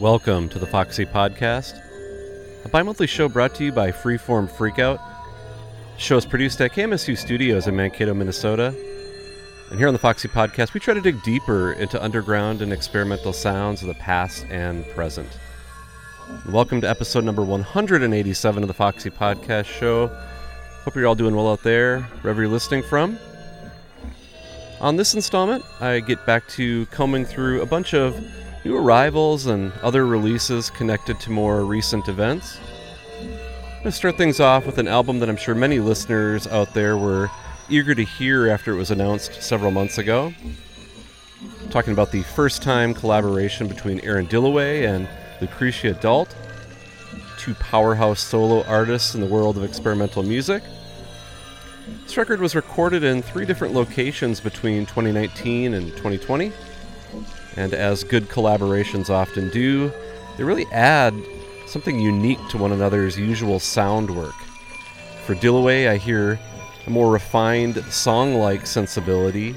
Welcome to the Foxy Podcast, a bi monthly show brought to you by Freeform Freakout. The show is produced at KMSU Studios in Mankato, Minnesota. And here on the Foxy Podcast, we try to dig deeper into underground and experimental sounds of the past and present. Welcome to episode number 187 of the Foxy Podcast show. Hope you're all doing well out there, wherever you're listening from. On this installment, I get back to combing through a bunch of new arrivals and other releases connected to more recent events. I'm going to start things off with an album that I'm sure many listeners out there were eager to hear after it was announced several months ago. Talking about the first time collaboration between Aaron Dilloway and Lucrecia Dalt, two powerhouse solo artists in the world of experimental music. This record was recorded in three different locations between 2019 and 2020. And as good collaborations often do, they really add something unique to one another's usual sound work. For Dilloway, I hear a more refined song like sensibility,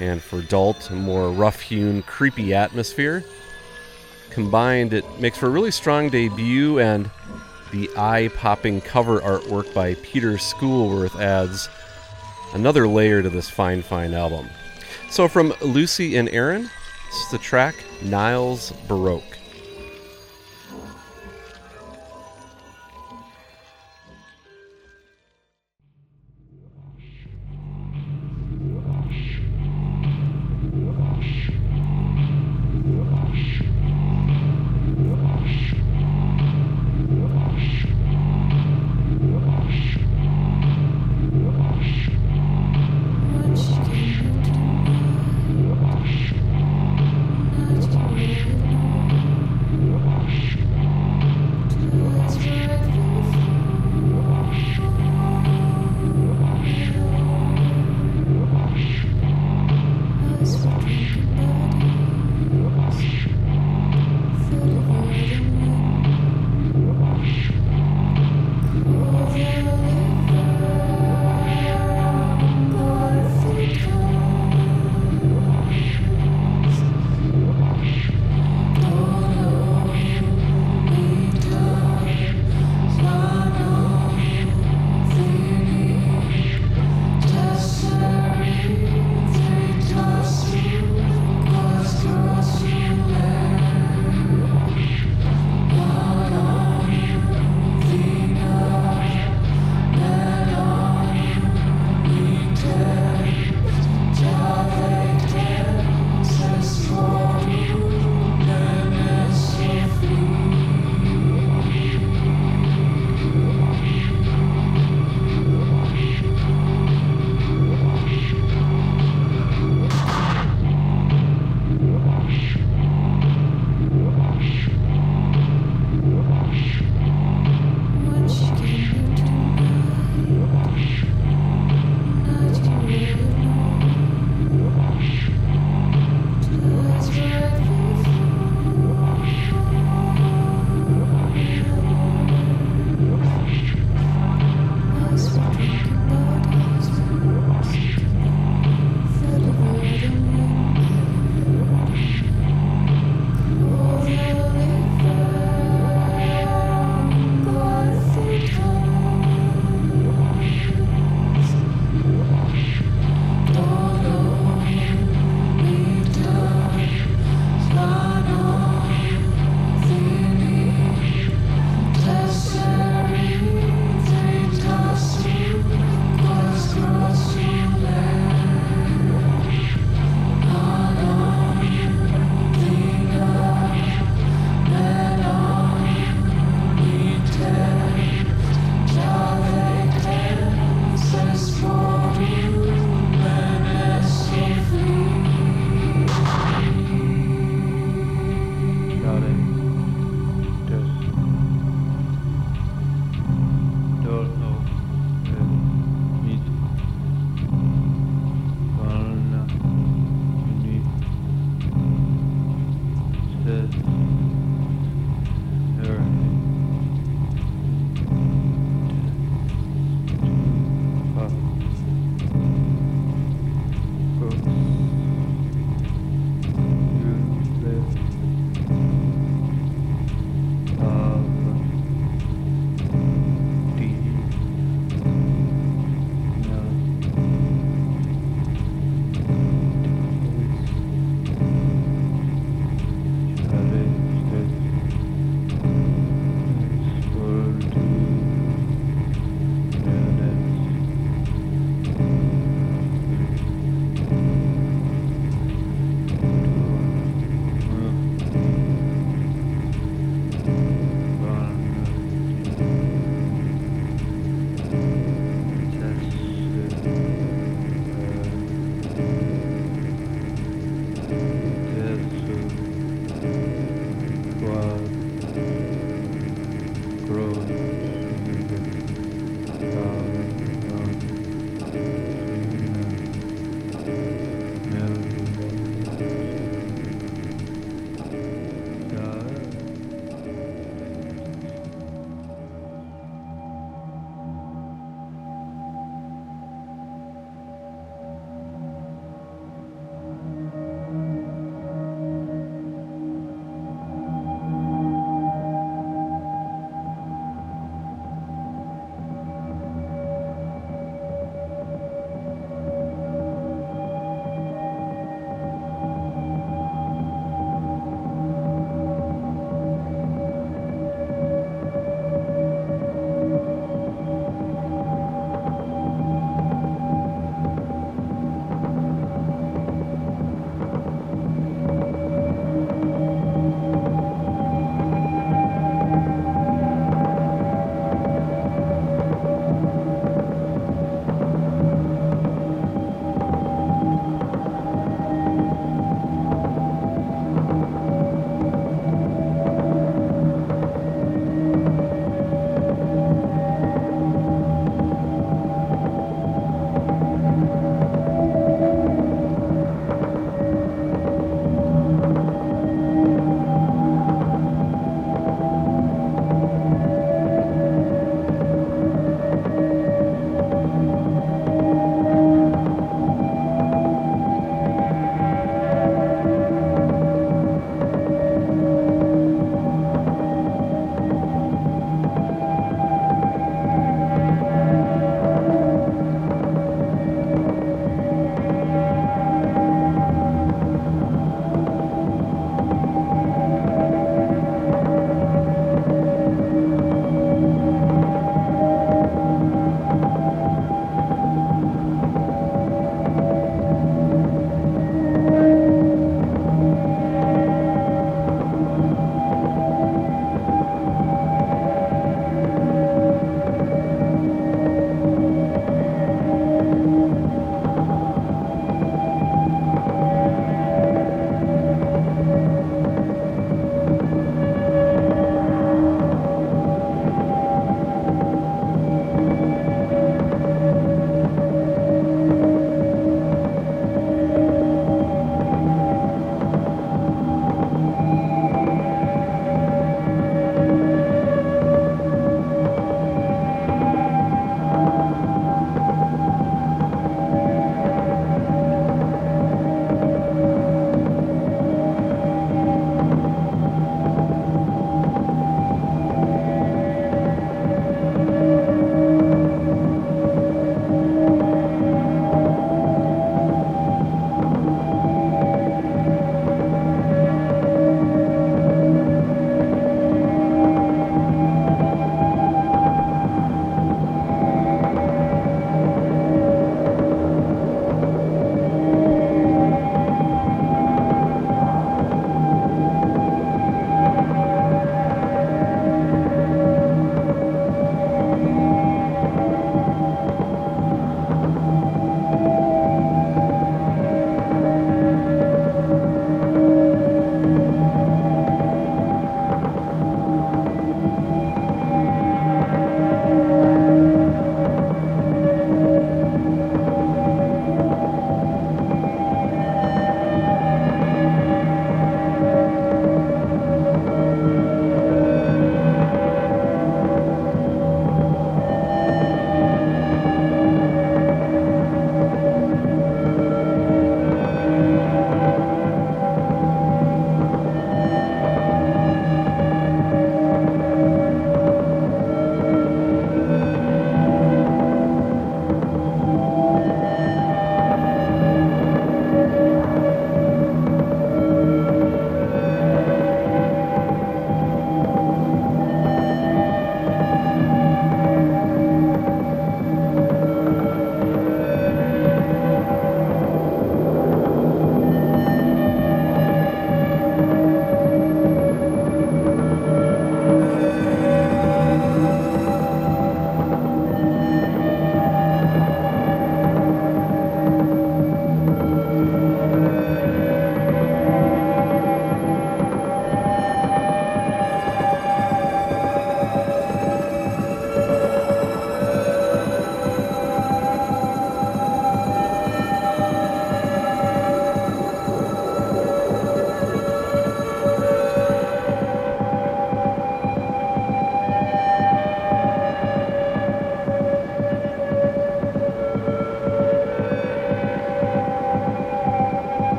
and for Dalt, a more rough hewn, creepy atmosphere. Combined, it makes for a really strong debut, and the eye popping cover artwork by Peter Schoolworth adds another layer to this fine, fine album. So, from Lucy and Aaron, this is the track Nylon Baroque.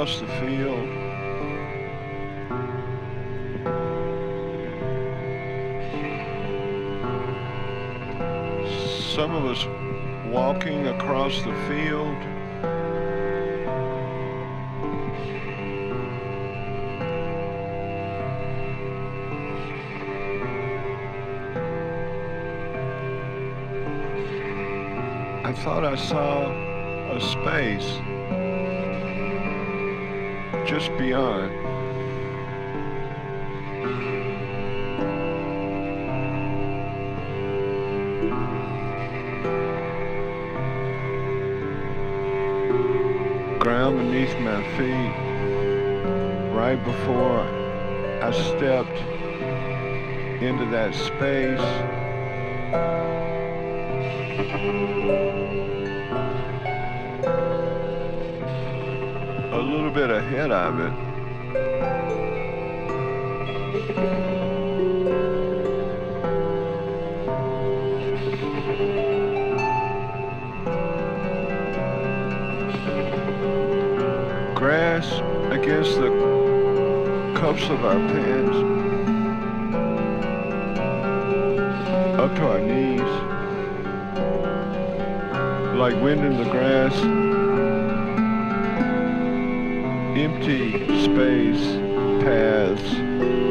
Across the field. Some of us walking across the field. I thought I saw a space just beyond. Ground beneath my feet right before I stepped into that space. Little bit ahead of it. Grass against the cuffs of our pants. Up to our knees. Like wind in the grass. Empty space, paths.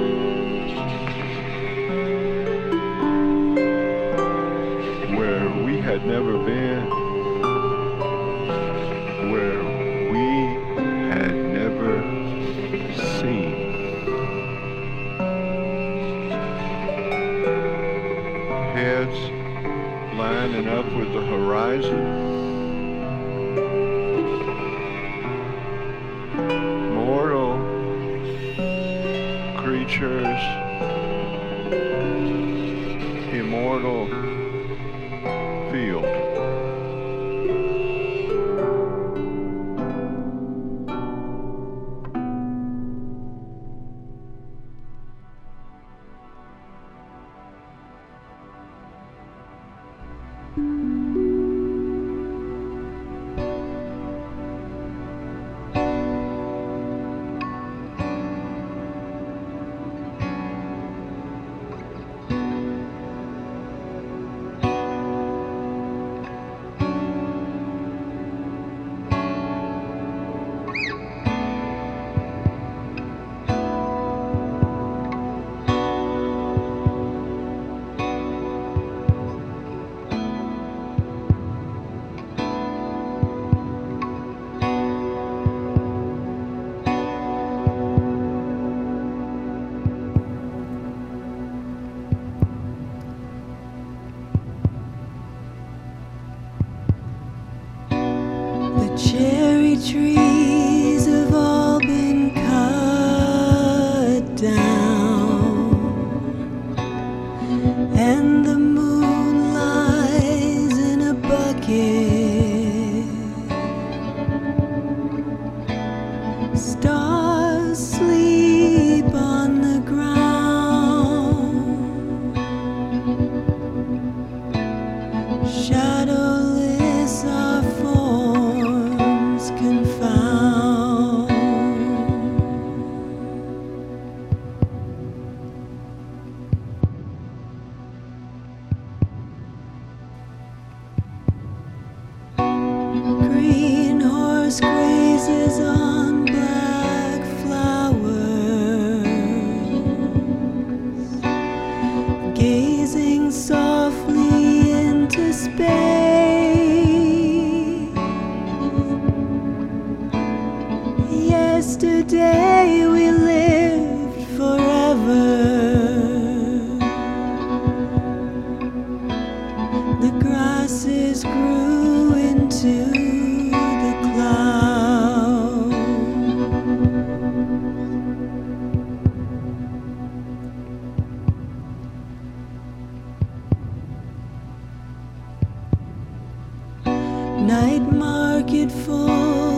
Night market full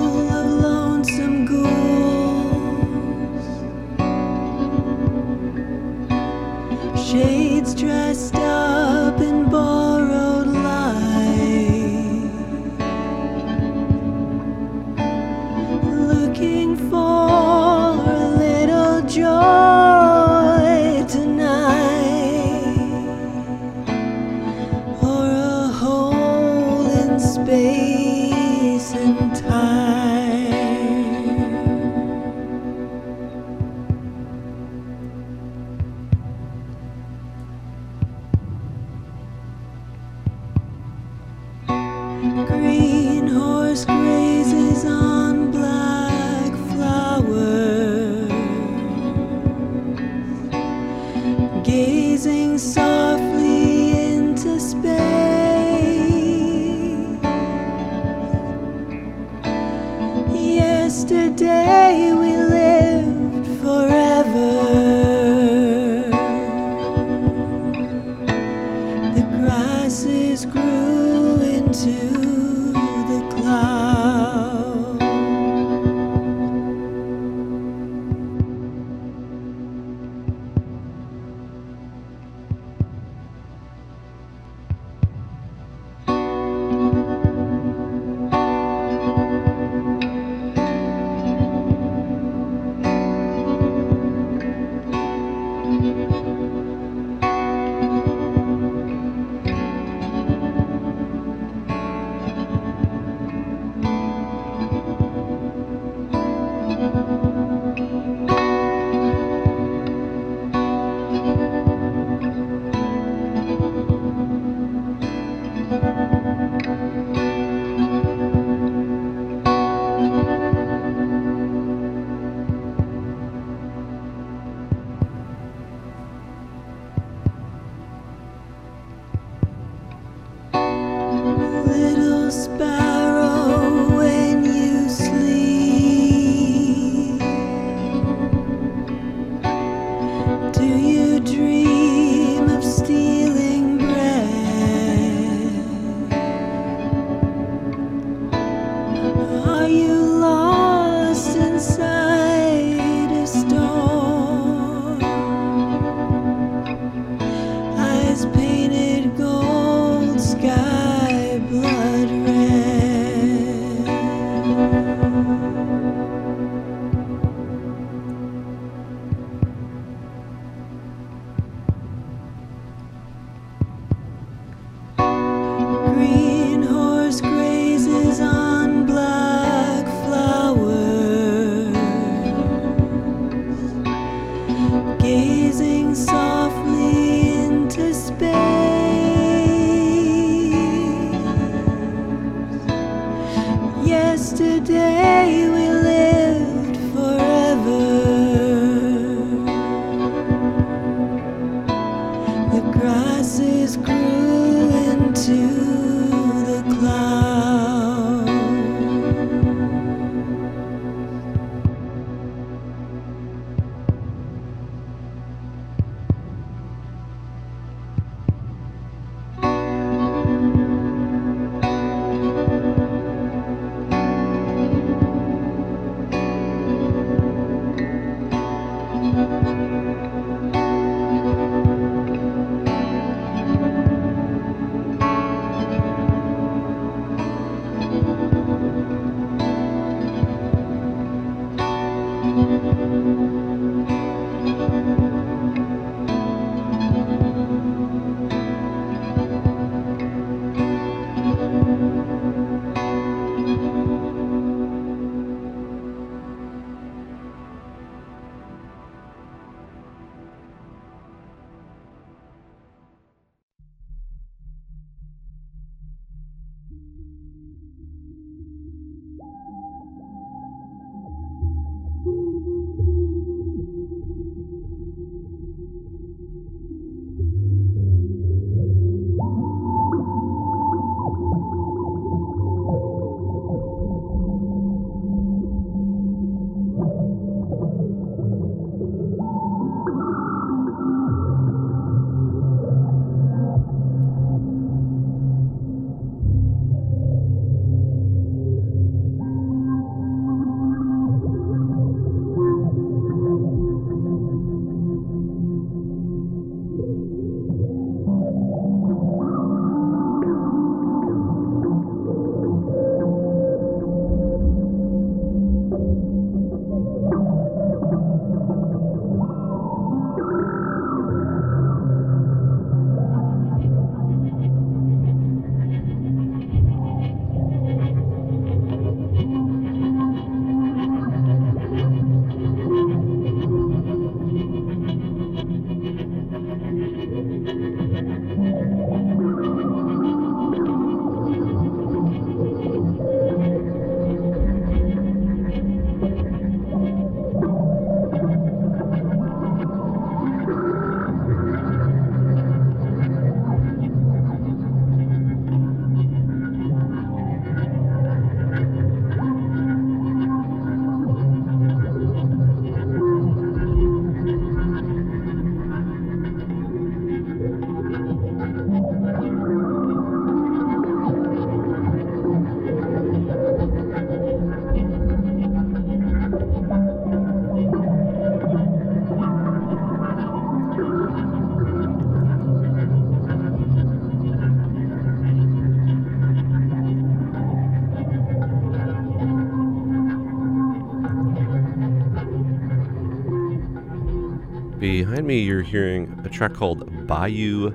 me, you're hearing a track called Bayou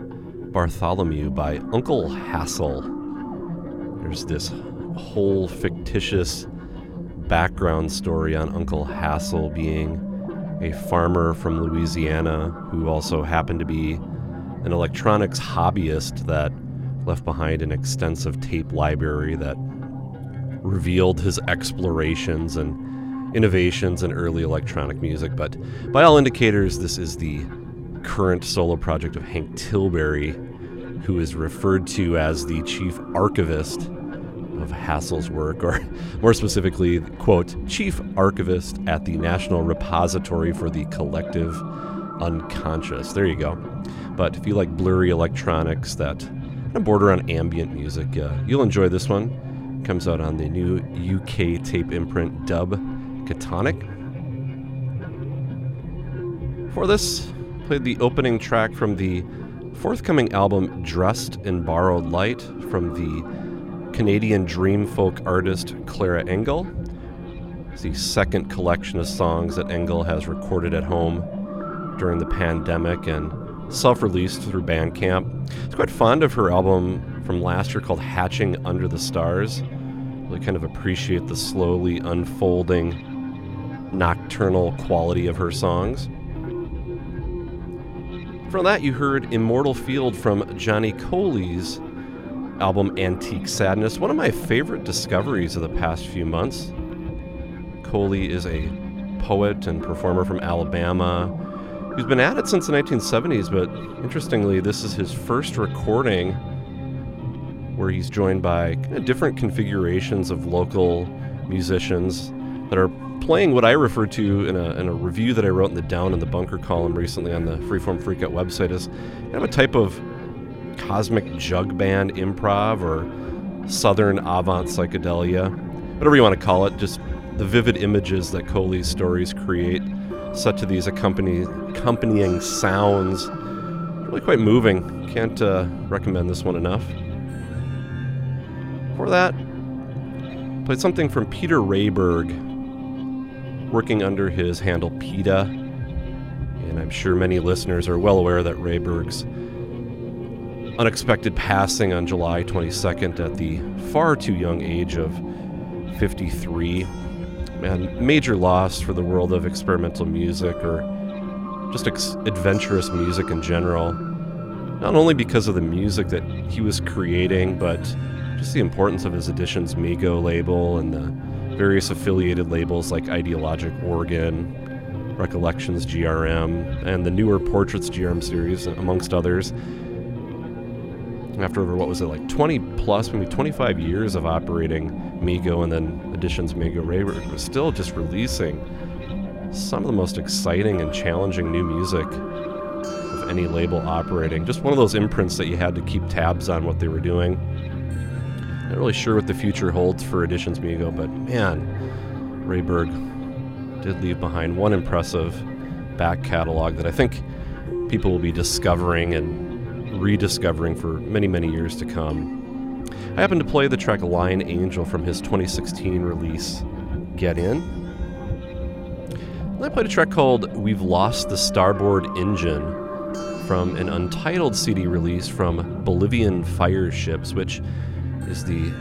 Bartholomew by Uncle Hassel. There's this whole fictitious background story on Uncle Hassel being a farmer from Louisiana who also happened to be an electronics hobbyist that left behind an extensive tape library that revealed his explorations and innovations in early electronic music. But by all indicators, this is the current solo project of Hank Tilbury, who is referred to as the chief archivist of Hassel's work, or more specifically, quote, chief archivist at the National Repository for the Collective Unconscious. There you go. But if you like blurry electronics that kind of border on ambient music, uh, you'll enjoy this one. Comes out on the new UK tape imprint Dub Catonic. For this, played the opening track from the forthcoming album Dressed in Borrowed Light from the Canadian dream folk artist Clara Engel. It's the second collection of songs that Engel has recorded at home during the pandemic and self released through Bandcamp. It's quite fond of her album from last year called Hatching Under the Stars. Really kind of appreciate the slowly unfolding nocturnal quality of her songs. From that, you heard Immortal Field from Johnny Coley's album Antique Sadness, one of my favorite discoveries of the past few months. Coley is a poet and performer from Alabama who's been at it since the 1970s, but interestingly, this is his first recording where he's joined by kind of different configurations of local musicians that are playing what I refer to in a, in a review that I wrote in the Down in the Bunker column recently on the Freeform Freakout website as kind of a type of cosmic jug band improv or southern avant psychedelia, whatever you want to call it, just the vivid images that Coley's stories create, set to these accompany, accompanying sounds. Really quite moving. Can't uh, recommend this one enough. For that, played something from Peter Rehberg, working under his handle Pita. And I'm sure many listeners are well aware that Rehberg's unexpected passing on July 22nd at the far too young age of 53. And major loss for the world of experimental music or just ex- adventurous music in general. Not only because of the music that he was creating, but just the importance of his Editions Mego label and the various affiliated labels like Ideologic Organ, Recollections GRM, and the newer Portraits GRM series, amongst others. After over what was it like 20 plus, maybe 25 years of operating Mego and then Editions Mego Rehberg was still just releasing some of the most exciting and challenging new music of any label operating. Just one of those imprints that you had to keep tabs on what they were doing. Not really sure what the future holds for Editions Mego, but man, Rehberg did leave behind one impressive back catalog that I think people will be discovering and rediscovering for many, many years to come. I happened to play the track Lion Angel from his 2016 release, Get In. And I played a track called We've Lost the Starboard Engine from an untitled CD release from Bolivian Fire Ships, which is the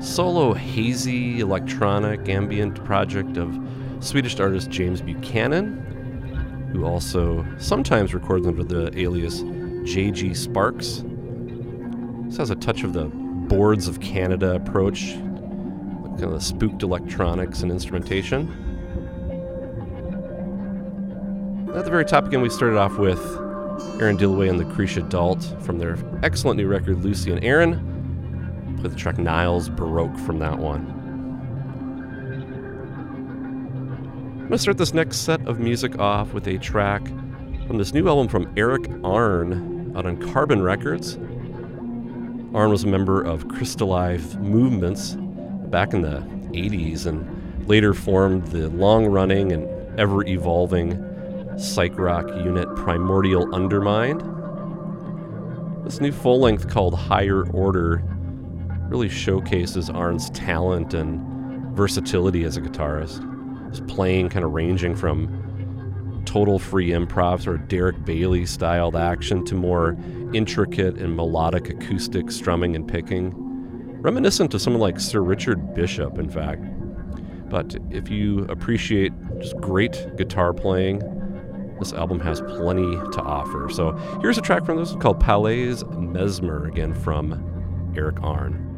solo hazy electronic ambient project of Swedish artist James Buchanan, who also sometimes records under the alias JG Sparks. This has a touch of the Boards of Canada approach, kind of the spooked electronics and instrumentation. At the very top again, we started off with Aaron Dilloway and Lucrecia Dalt from their excellent new record, Lucy and Aaron. Played the track Nylon Baroque from that one. I'm going to start this next set of music off with a track from this new album from Eric Arn out on Carbon Records. Arn was a member of Crystalized Movements back in the 80s and later formed the long running and ever evolving psych rock unit Primordial Undermind. This new full length called Higher Order really showcases Arn's talent and versatility as a guitarist. His playing kind of ranging from total free improv, sort of Derek Bailey styled action, to more intricate and melodic acoustic strumming and picking, reminiscent of someone like Sir Richard Bishop, in fact. But if you appreciate just great guitar playing, this album has plenty to offer. So here's a track from this called Palais Mesmer, again from Eric Arn.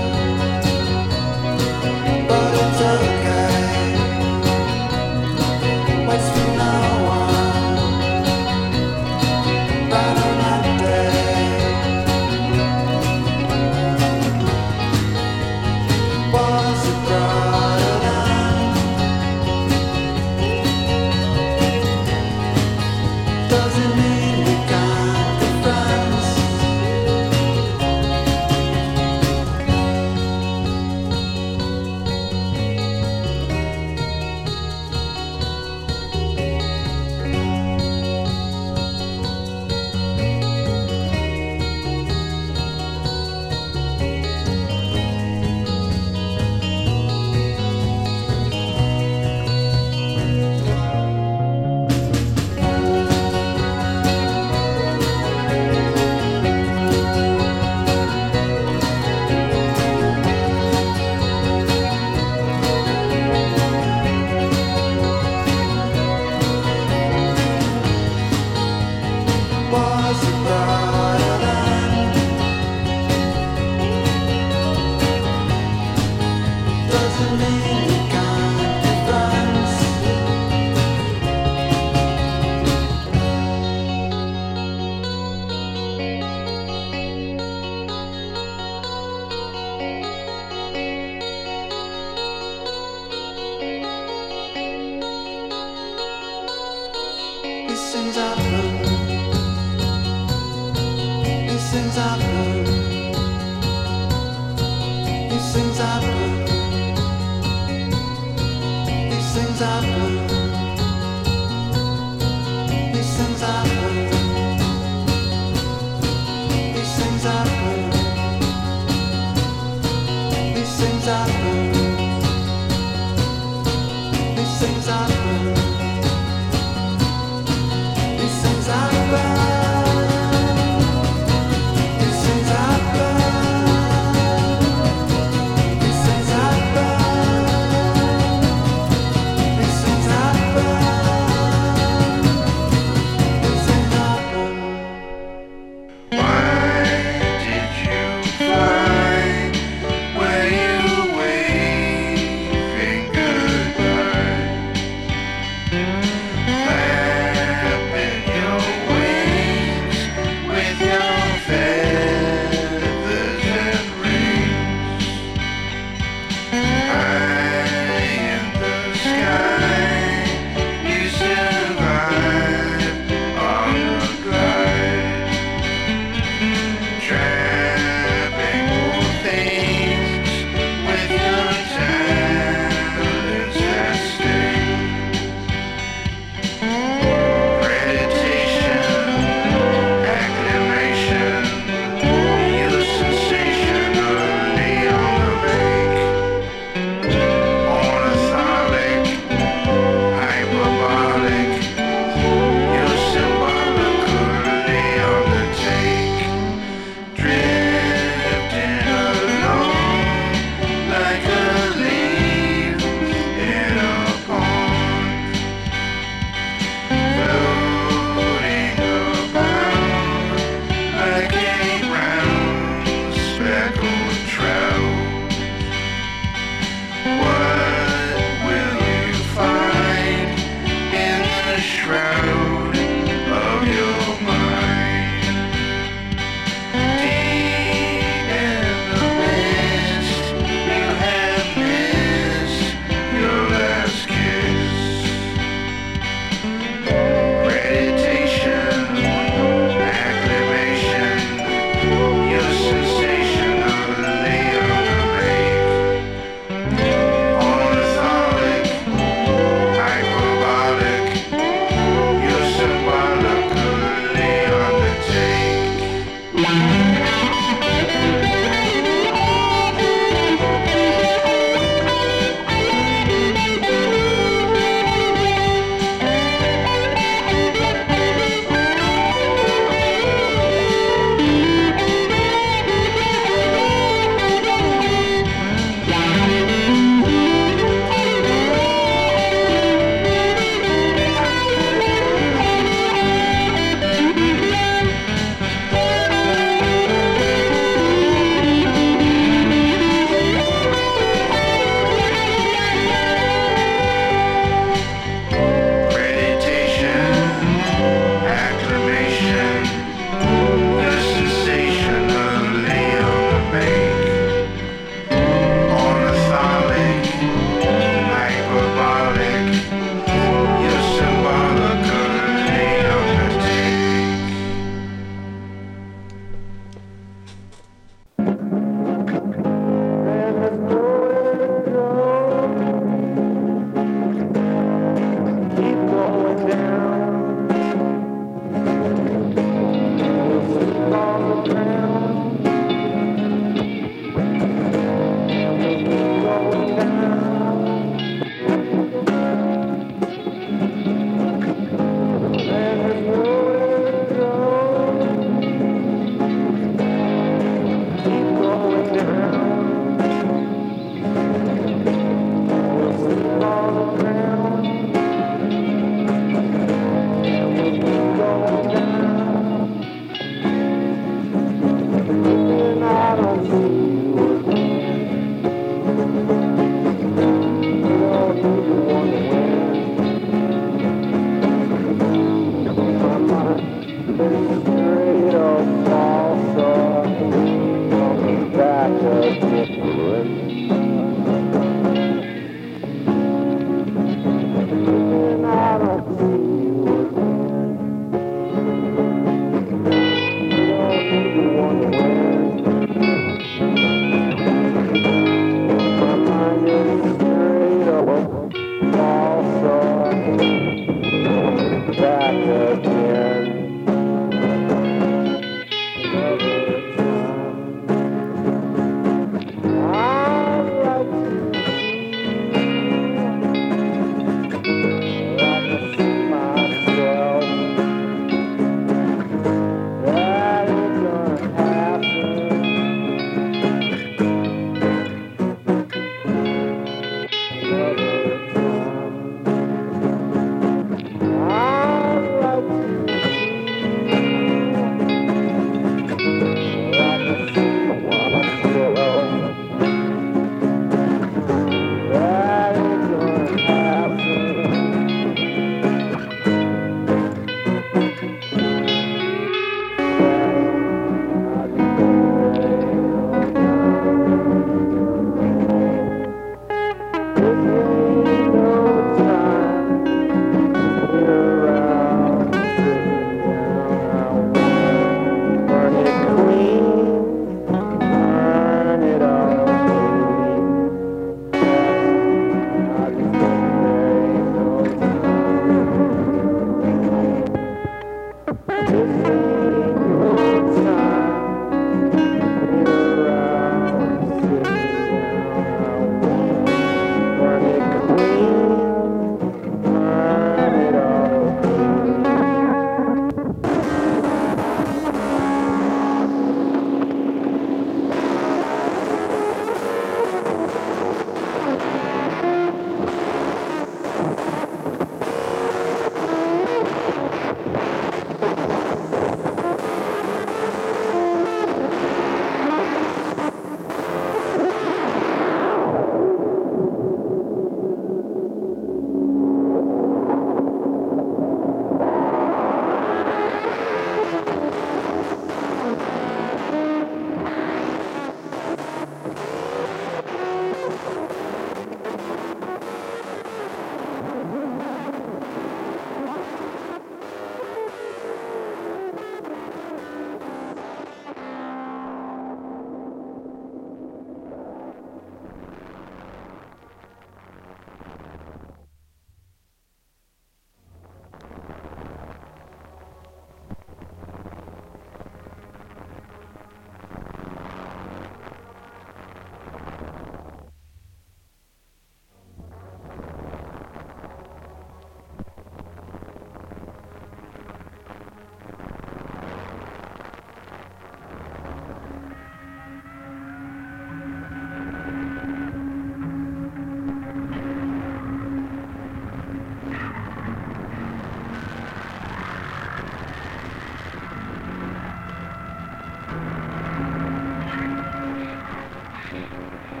Thank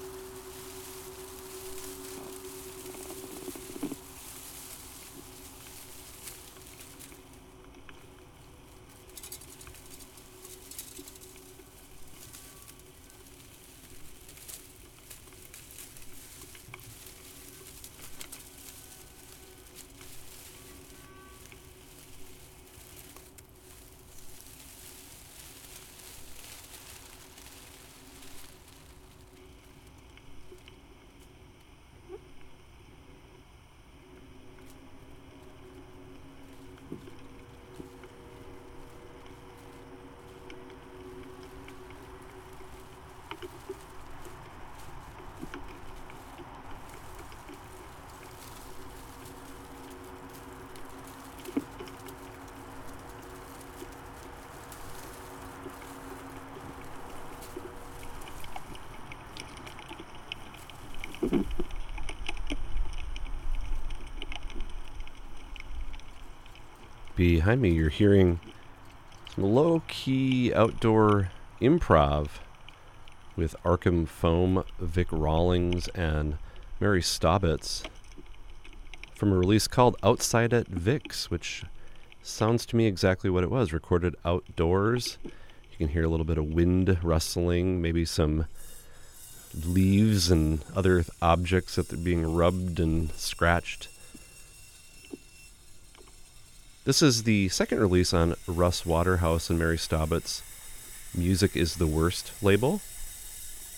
Behind me, you're hearing some low key outdoor improv with Arkm Foam, Vic Rawlings, and Mary Staubitz from a release called Outside at Vic's, which sounds to me exactly what it was recorded outdoors. You can hear a little bit of wind rustling, maybe some leaves and other objects that are being rubbed and scratched. This is the second release on Russ Waterhouse and Mary Staubitz. Music is the Worst label.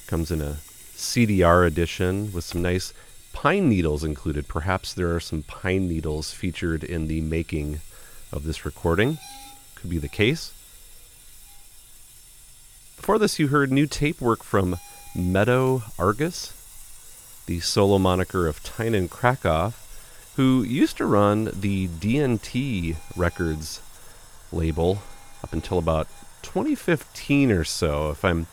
Comes in a CDR edition with some nice pine needles included. Perhaps there are some pine needles featured in the making of this recording. Could be the case. Before this, you heard new tape work from Meadow Argus, the solo moniker of Tynan Krakoff, who used to run the DNT Records label up until about 2015 or so, if I'm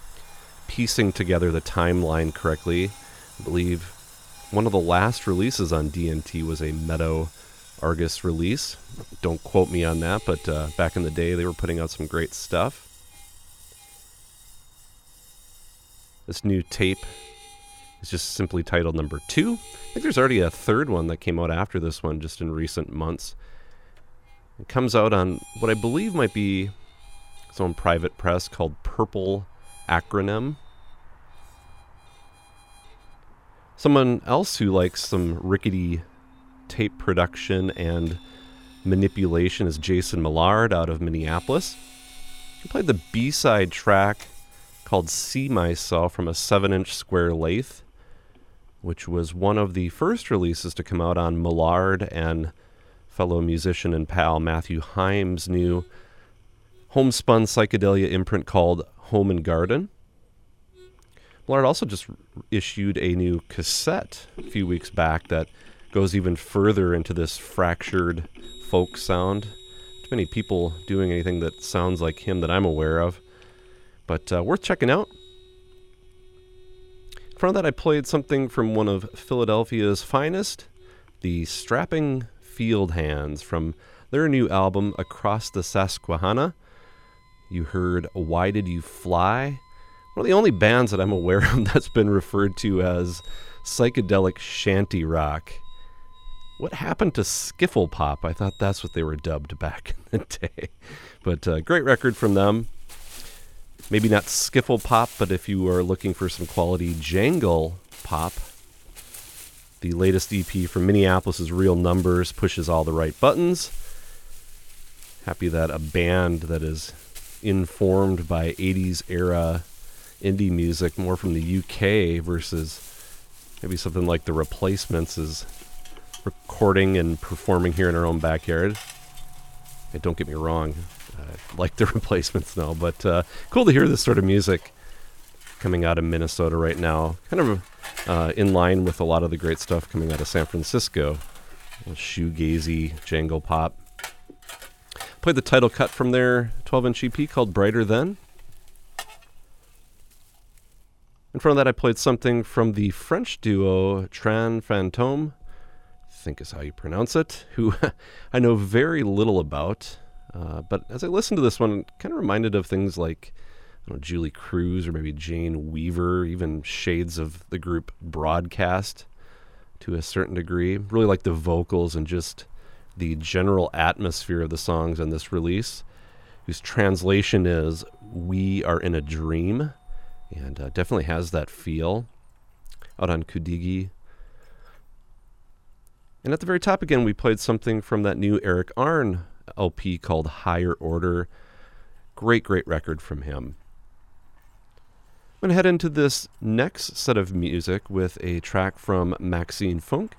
piecing together the timeline correctly. I believe one of the last releases on DNT was a Meadow Argus release. Don't quote me on that, but uh, back in the day, they were putting out some great stuff. This new tape is just simply titled number two. I think there's already a third one that came out after this one just in recent months. It comes out on what I believe might be own private press called Purple Acronym. Someone else who likes some rickety tape production and manipulation is Jason Millard out of Minneapolis. He played the B side track called See Myself from a 7 inch square lathe which was one of the first releases to come out on Millard and fellow musician and pal Matthew Himes' new homespun psychedelia imprint called Home and Garden. Millard also just issued a new cassette a few weeks back that goes even further into this fractured folk sound. Too many people doing anything that sounds like him that I'm aware of, but uh, worth checking out In front of that, I played something from one of Philadelphia's finest, the Strapping Field Hands, from their new album, Across the Susquehanna. You heard Why Did You Fly? One of the only bands that I'm aware of that's been referred to as psychedelic shanty rock. What happened to skiffle pop? I thought that's what they were dubbed back in the day. But uh, great record from them maybe not skiffle pop, but if you are looking for some quality jangle pop, the latest EP from Minneapolis is Real Numbers, pushes all the right buttons. Happy that a band that is informed by 80s era indie music, more from the UK versus maybe something like The Replacements, is recording and performing here in our own backyard. And don't get me wrong, like the replacements now. But uh, cool to hear this sort of music coming out of Minnesota right now. Kind of uh, in line with a lot of the great stuff coming out of San Francisco. Shoegazy, jangle pop. Played the title cut from their 12 inch EP called Brighter Than. In front of that, I played something from the French duo Tran Fantôme, I think is how you pronounce it, who I know very little about. Uh, but as I listened to this one, kind of reminded of things like know, Julee Cruise or maybe Jane Weaver, even shades of the group Broadcast to a certain degree. Really like the vocals and just the general atmosphere of the songs on this release, whose translation is We Are in a Dream, and uh, definitely has that feel out on Kudigi. And at the very top again, we played something from that new Eric Arn LP called Higher Order. Great, great record from him. I'm going to head into this next set of music with a track from Maxine Funk,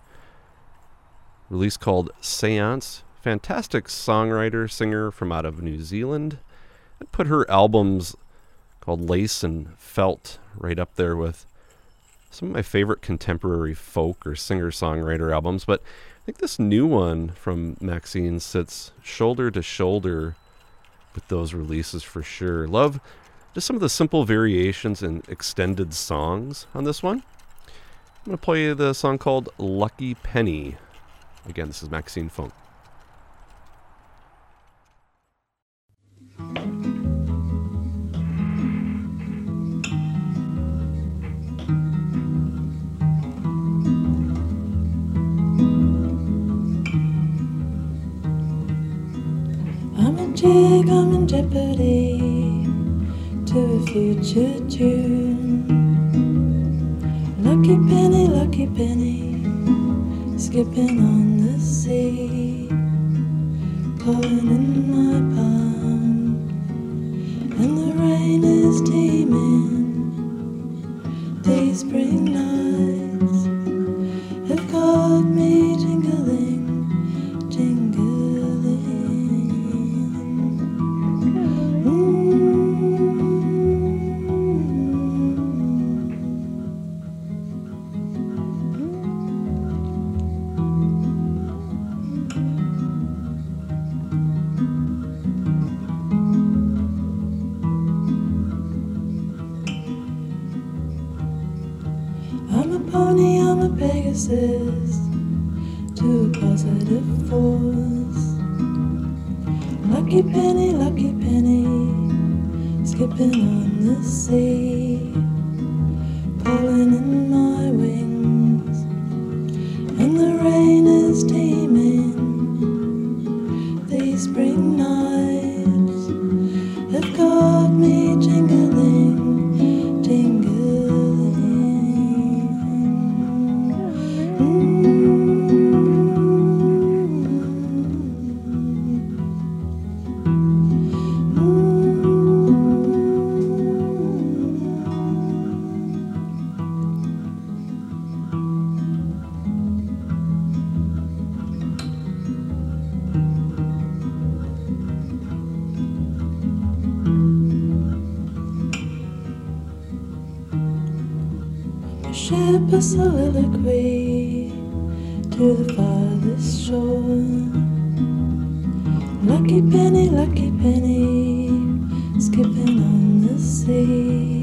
release called Seance. Fantastic songwriter, singer from out of New Zealand. I put her albums called Lace and Felt right up there with some of my favorite contemporary folk or singer songwriter albums, but think this new one from Maxine sits shoulder to shoulder with those releases for sure. Love just some of the simple variations and extended songs on this one. I'm going to play the song called Lucky Penny. Again, this is Maxine Funk. Jeopardy to a future tune. Lucky penny, lucky penny, skipping on the sea, pulling in my palm, and the rain is teeming. These spring nights Pegasus to positive force. Lucky penny, lucky penny, skipping on the sea, a soliloquy to the farthest shore. Lucky penny, lucky penny, skipping on the sea,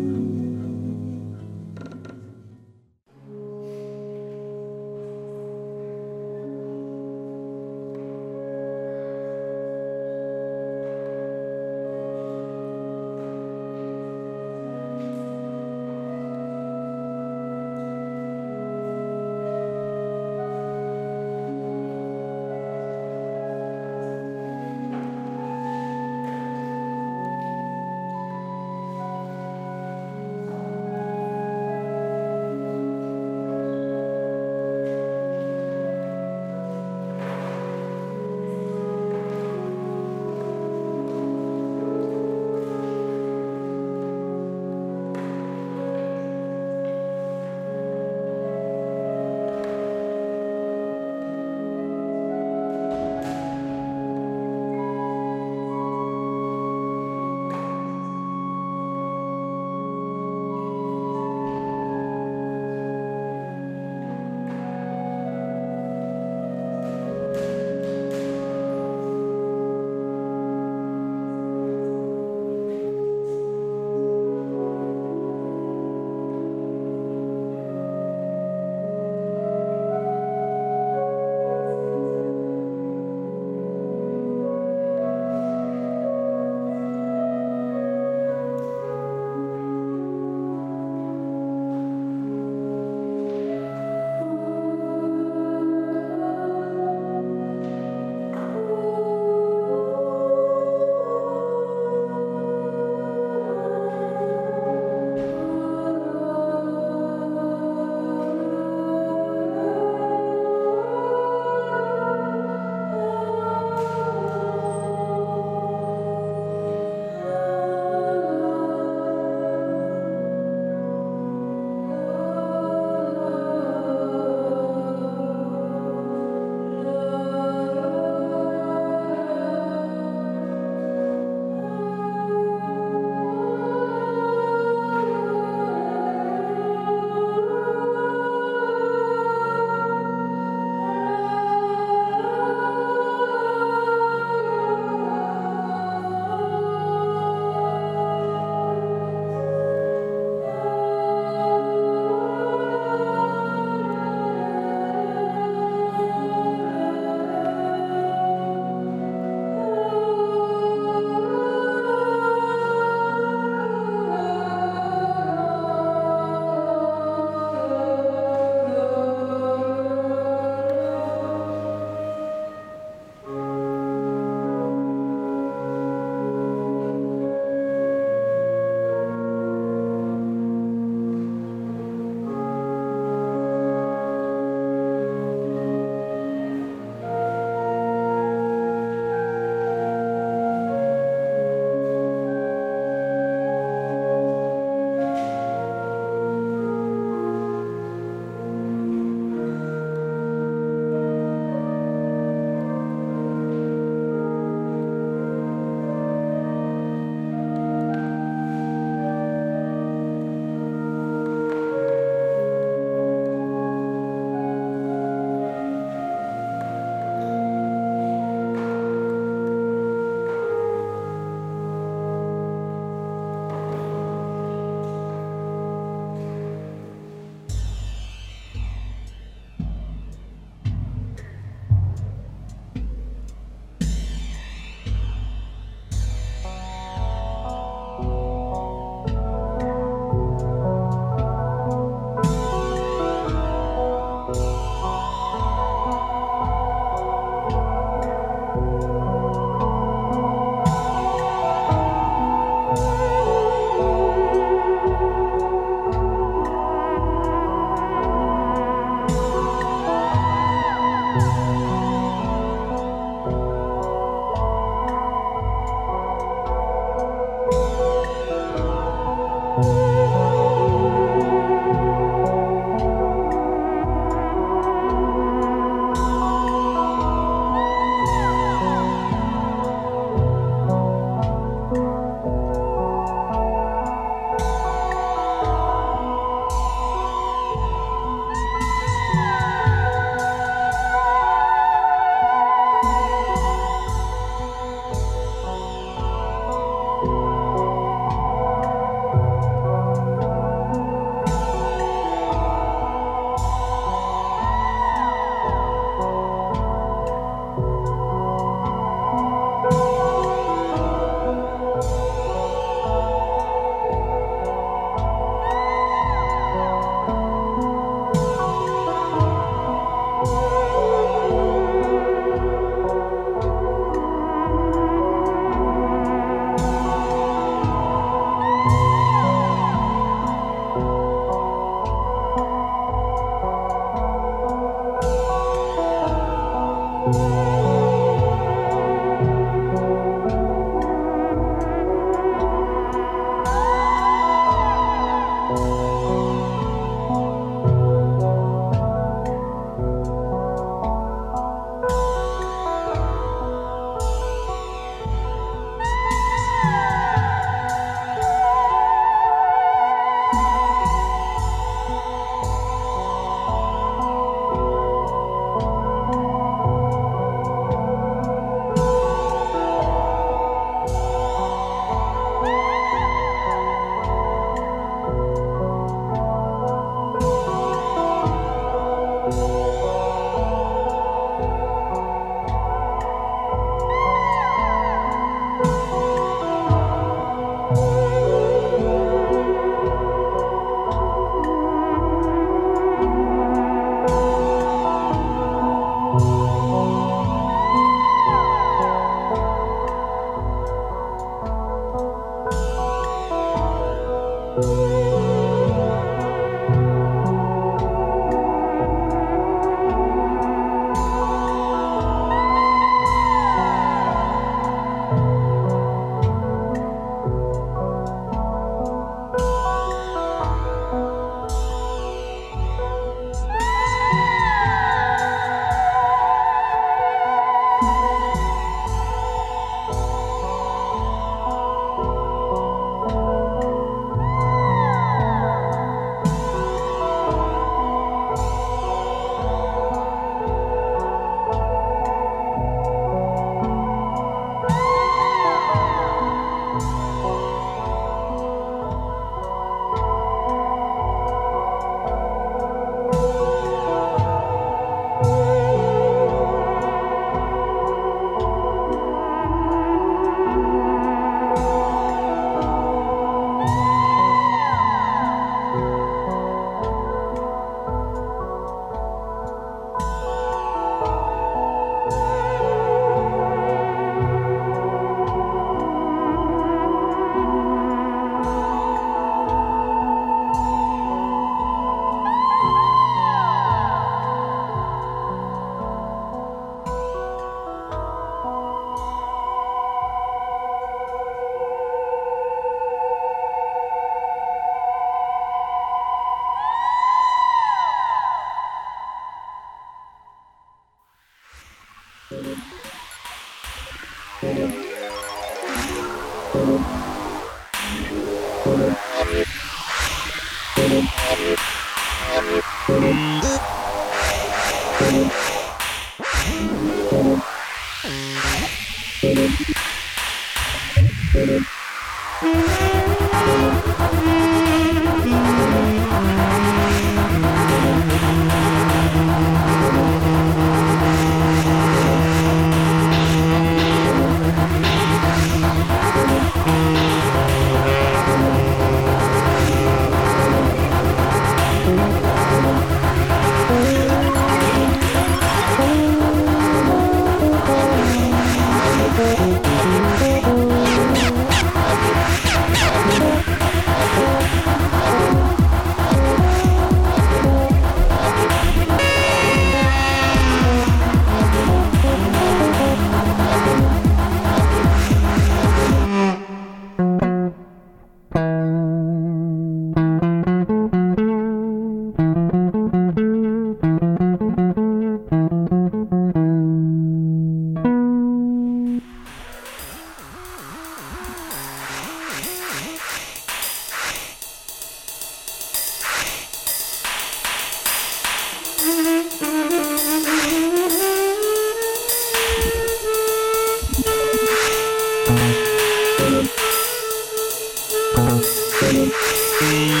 Thank.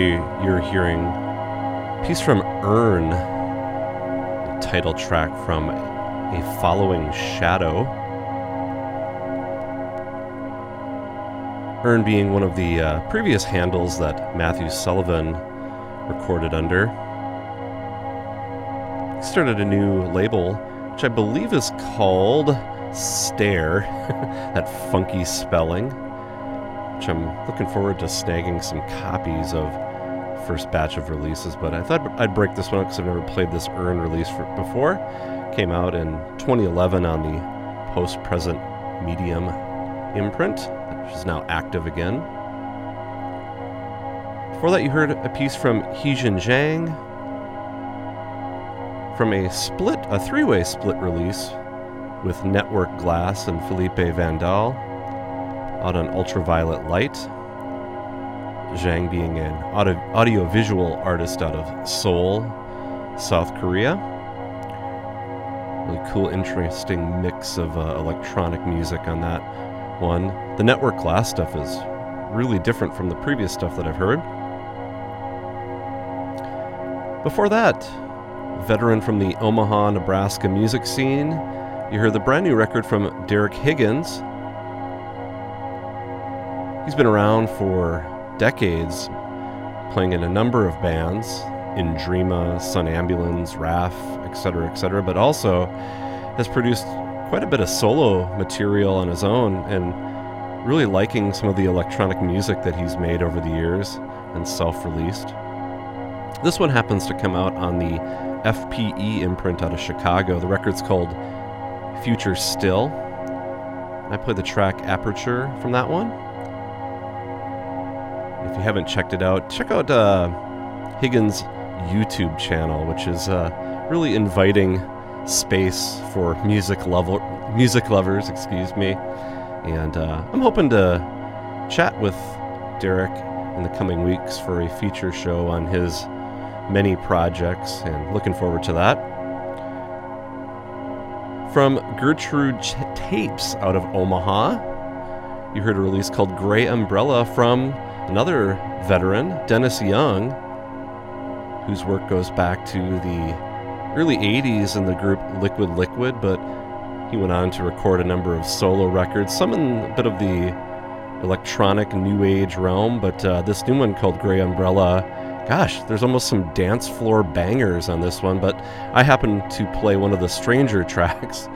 You're hearing piece from Urn, the title track from A Following Shadow. Urn being one of the uh, previous handles that Matthew Sullivan recorded under. He started a new label, which I believe is called Stare, that funky spelling, which I'm looking forward to snagging some copies of first batch of releases, but I thought I'd break this one up because I've never played this Urn release for, before. Came out in 2011 on the Post Present Medium imprint, which is now active again. Before that, you heard a piece from Hejin Jang from a split, a three way split release with Network Glass and Felipe Vandal out on Ultraviolet Light. Jang being an audio, audio-visual artist out of Seoul, South Korea. Really cool, interesting mix of uh, electronic music on that one. The Network Glass stuff is really different from the previous stuff that I've heard. Before that, veteran from the Omaha, Nebraska music scene, you hear the brand new record from Derek Higgins. He's been around for decades, playing in a number of bands in Dreama, Sunambulance, RAF, etc., etc., but also has produced quite a bit of solo material on his own and really liking some of the electronic music that he's made over the years and self released. This one happens to come out on the FPE imprint out of Chicago. The record's called Future Still. I played the track Aperture from that one. If you haven't checked it out, check out uh, Higgins' YouTube channel, which is a really inviting space for music level music lovers. Excuse me, and uh, I'm hoping to chat with Derek in the coming weeks for a feature show on his many projects, and looking forward to that. From Gertrude Tapes out of Omaha, you heard a release called Gray Umbrella from another veteran, Dennis Young, whose work goes back to the early 80s in the group Liquid Liquid, but he went on to record a number of solo records, some in a bit of the electronic new age realm, but uh, this new one called Gray Umbrella. Gosh, there's almost some dance floor bangers on this one, but I happen to play one of the stranger tracks,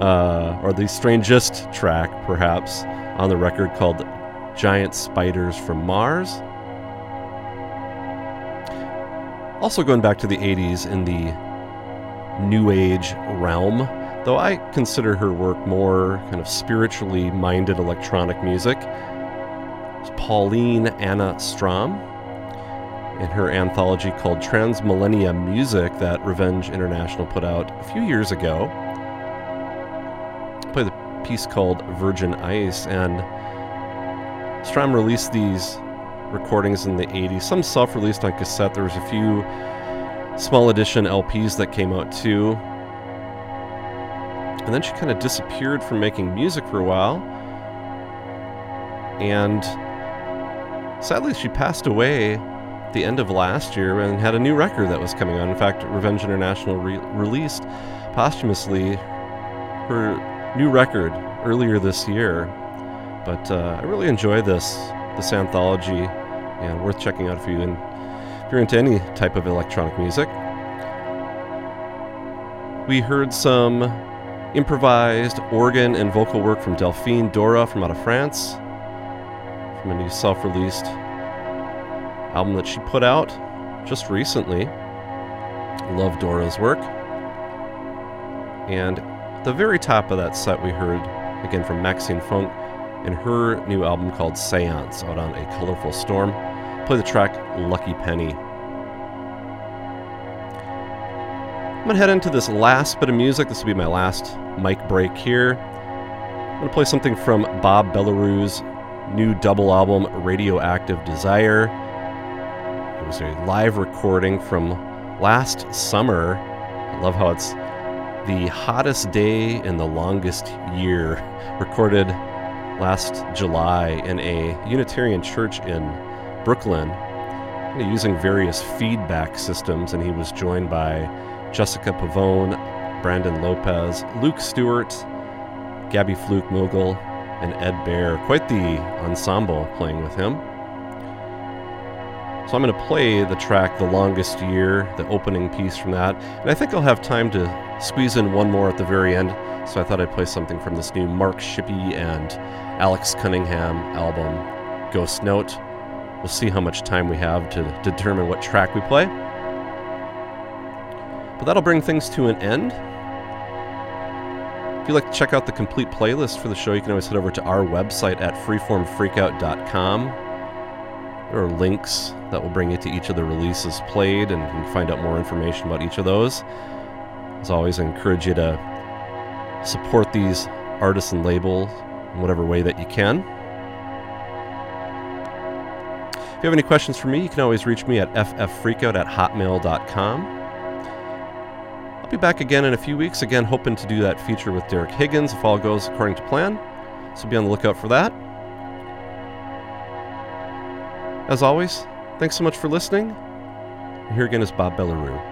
uh, or the strangest track, perhaps, on the record called Giant Spiders from Mars. Also, going back to the 80s in the New Age realm, though I consider her work more kind of spiritually minded electronic music. It's Pauline Anna Strom in her anthology called Transmillennia Music that Revenge International put out a few years ago. I played the piece called Virgin Ice, and Strom released these recordings in the 80s, some self released on cassette. There was a few small edition LPs that came out too. And then she kind of disappeared from making music for a while. And sadly, she passed away at the end of last year and had a new record that was coming out. In fact, Revenge International re- released posthumously her new record earlier this year. But uh, I really enjoy this this anthology and worth checking out if you in, if you're into any type of electronic music. We heard some improvised organ and vocal work from Delphine Dora from out of France, from a new self-released album that she put out just recently. Love Dora's work. And the very top of that set, we heard again from Maxine Funke and her new album called Seance out on A Colorful Storm. Play the track Lucky Penny. I'm going to head into this last bit of music. This will be my last mic break here. I'm going to play something from Bob Bellerue's new double album, Radioactive Desire. It was a live recording from last summer. I love how it's the hottest day in the longest year, recorded last July in a Unitarian church in Brooklyn. using various feedback systems, and he was joined by Jessica Pavone, Brandon Lopez, Luke Stewart, Gabby Fluke Mogul, and Ed Bear. Quite the ensemble playing with him. So I'm going to play the track The Longest Year, the opening piece from that. And I think I'll have time to squeeze in one more at the very end. So I thought I'd play something from this new Mark Shippy and Alex Cunningham album, Ghost Note. We'll see how much time we have to determine what track we play. But that'll bring things to an end. If you'd like to check out the complete playlist for the show, you can always head over to our website at freeformfreakout.com. There are links that will bring you to each of the releases played, and you can find out more information about each of those. As always, I encourage you to support these artists and labels in whatever way that you can. If you have any questions for me, you can always reach me at fffreakout at hotmail.com. I'll be back again in a few weeks, again, hoping to do that feature with Derek Higgins if all goes according to plan. So be on the lookout for that. As always, thanks so much for listening. And here again is Bob Bellerue.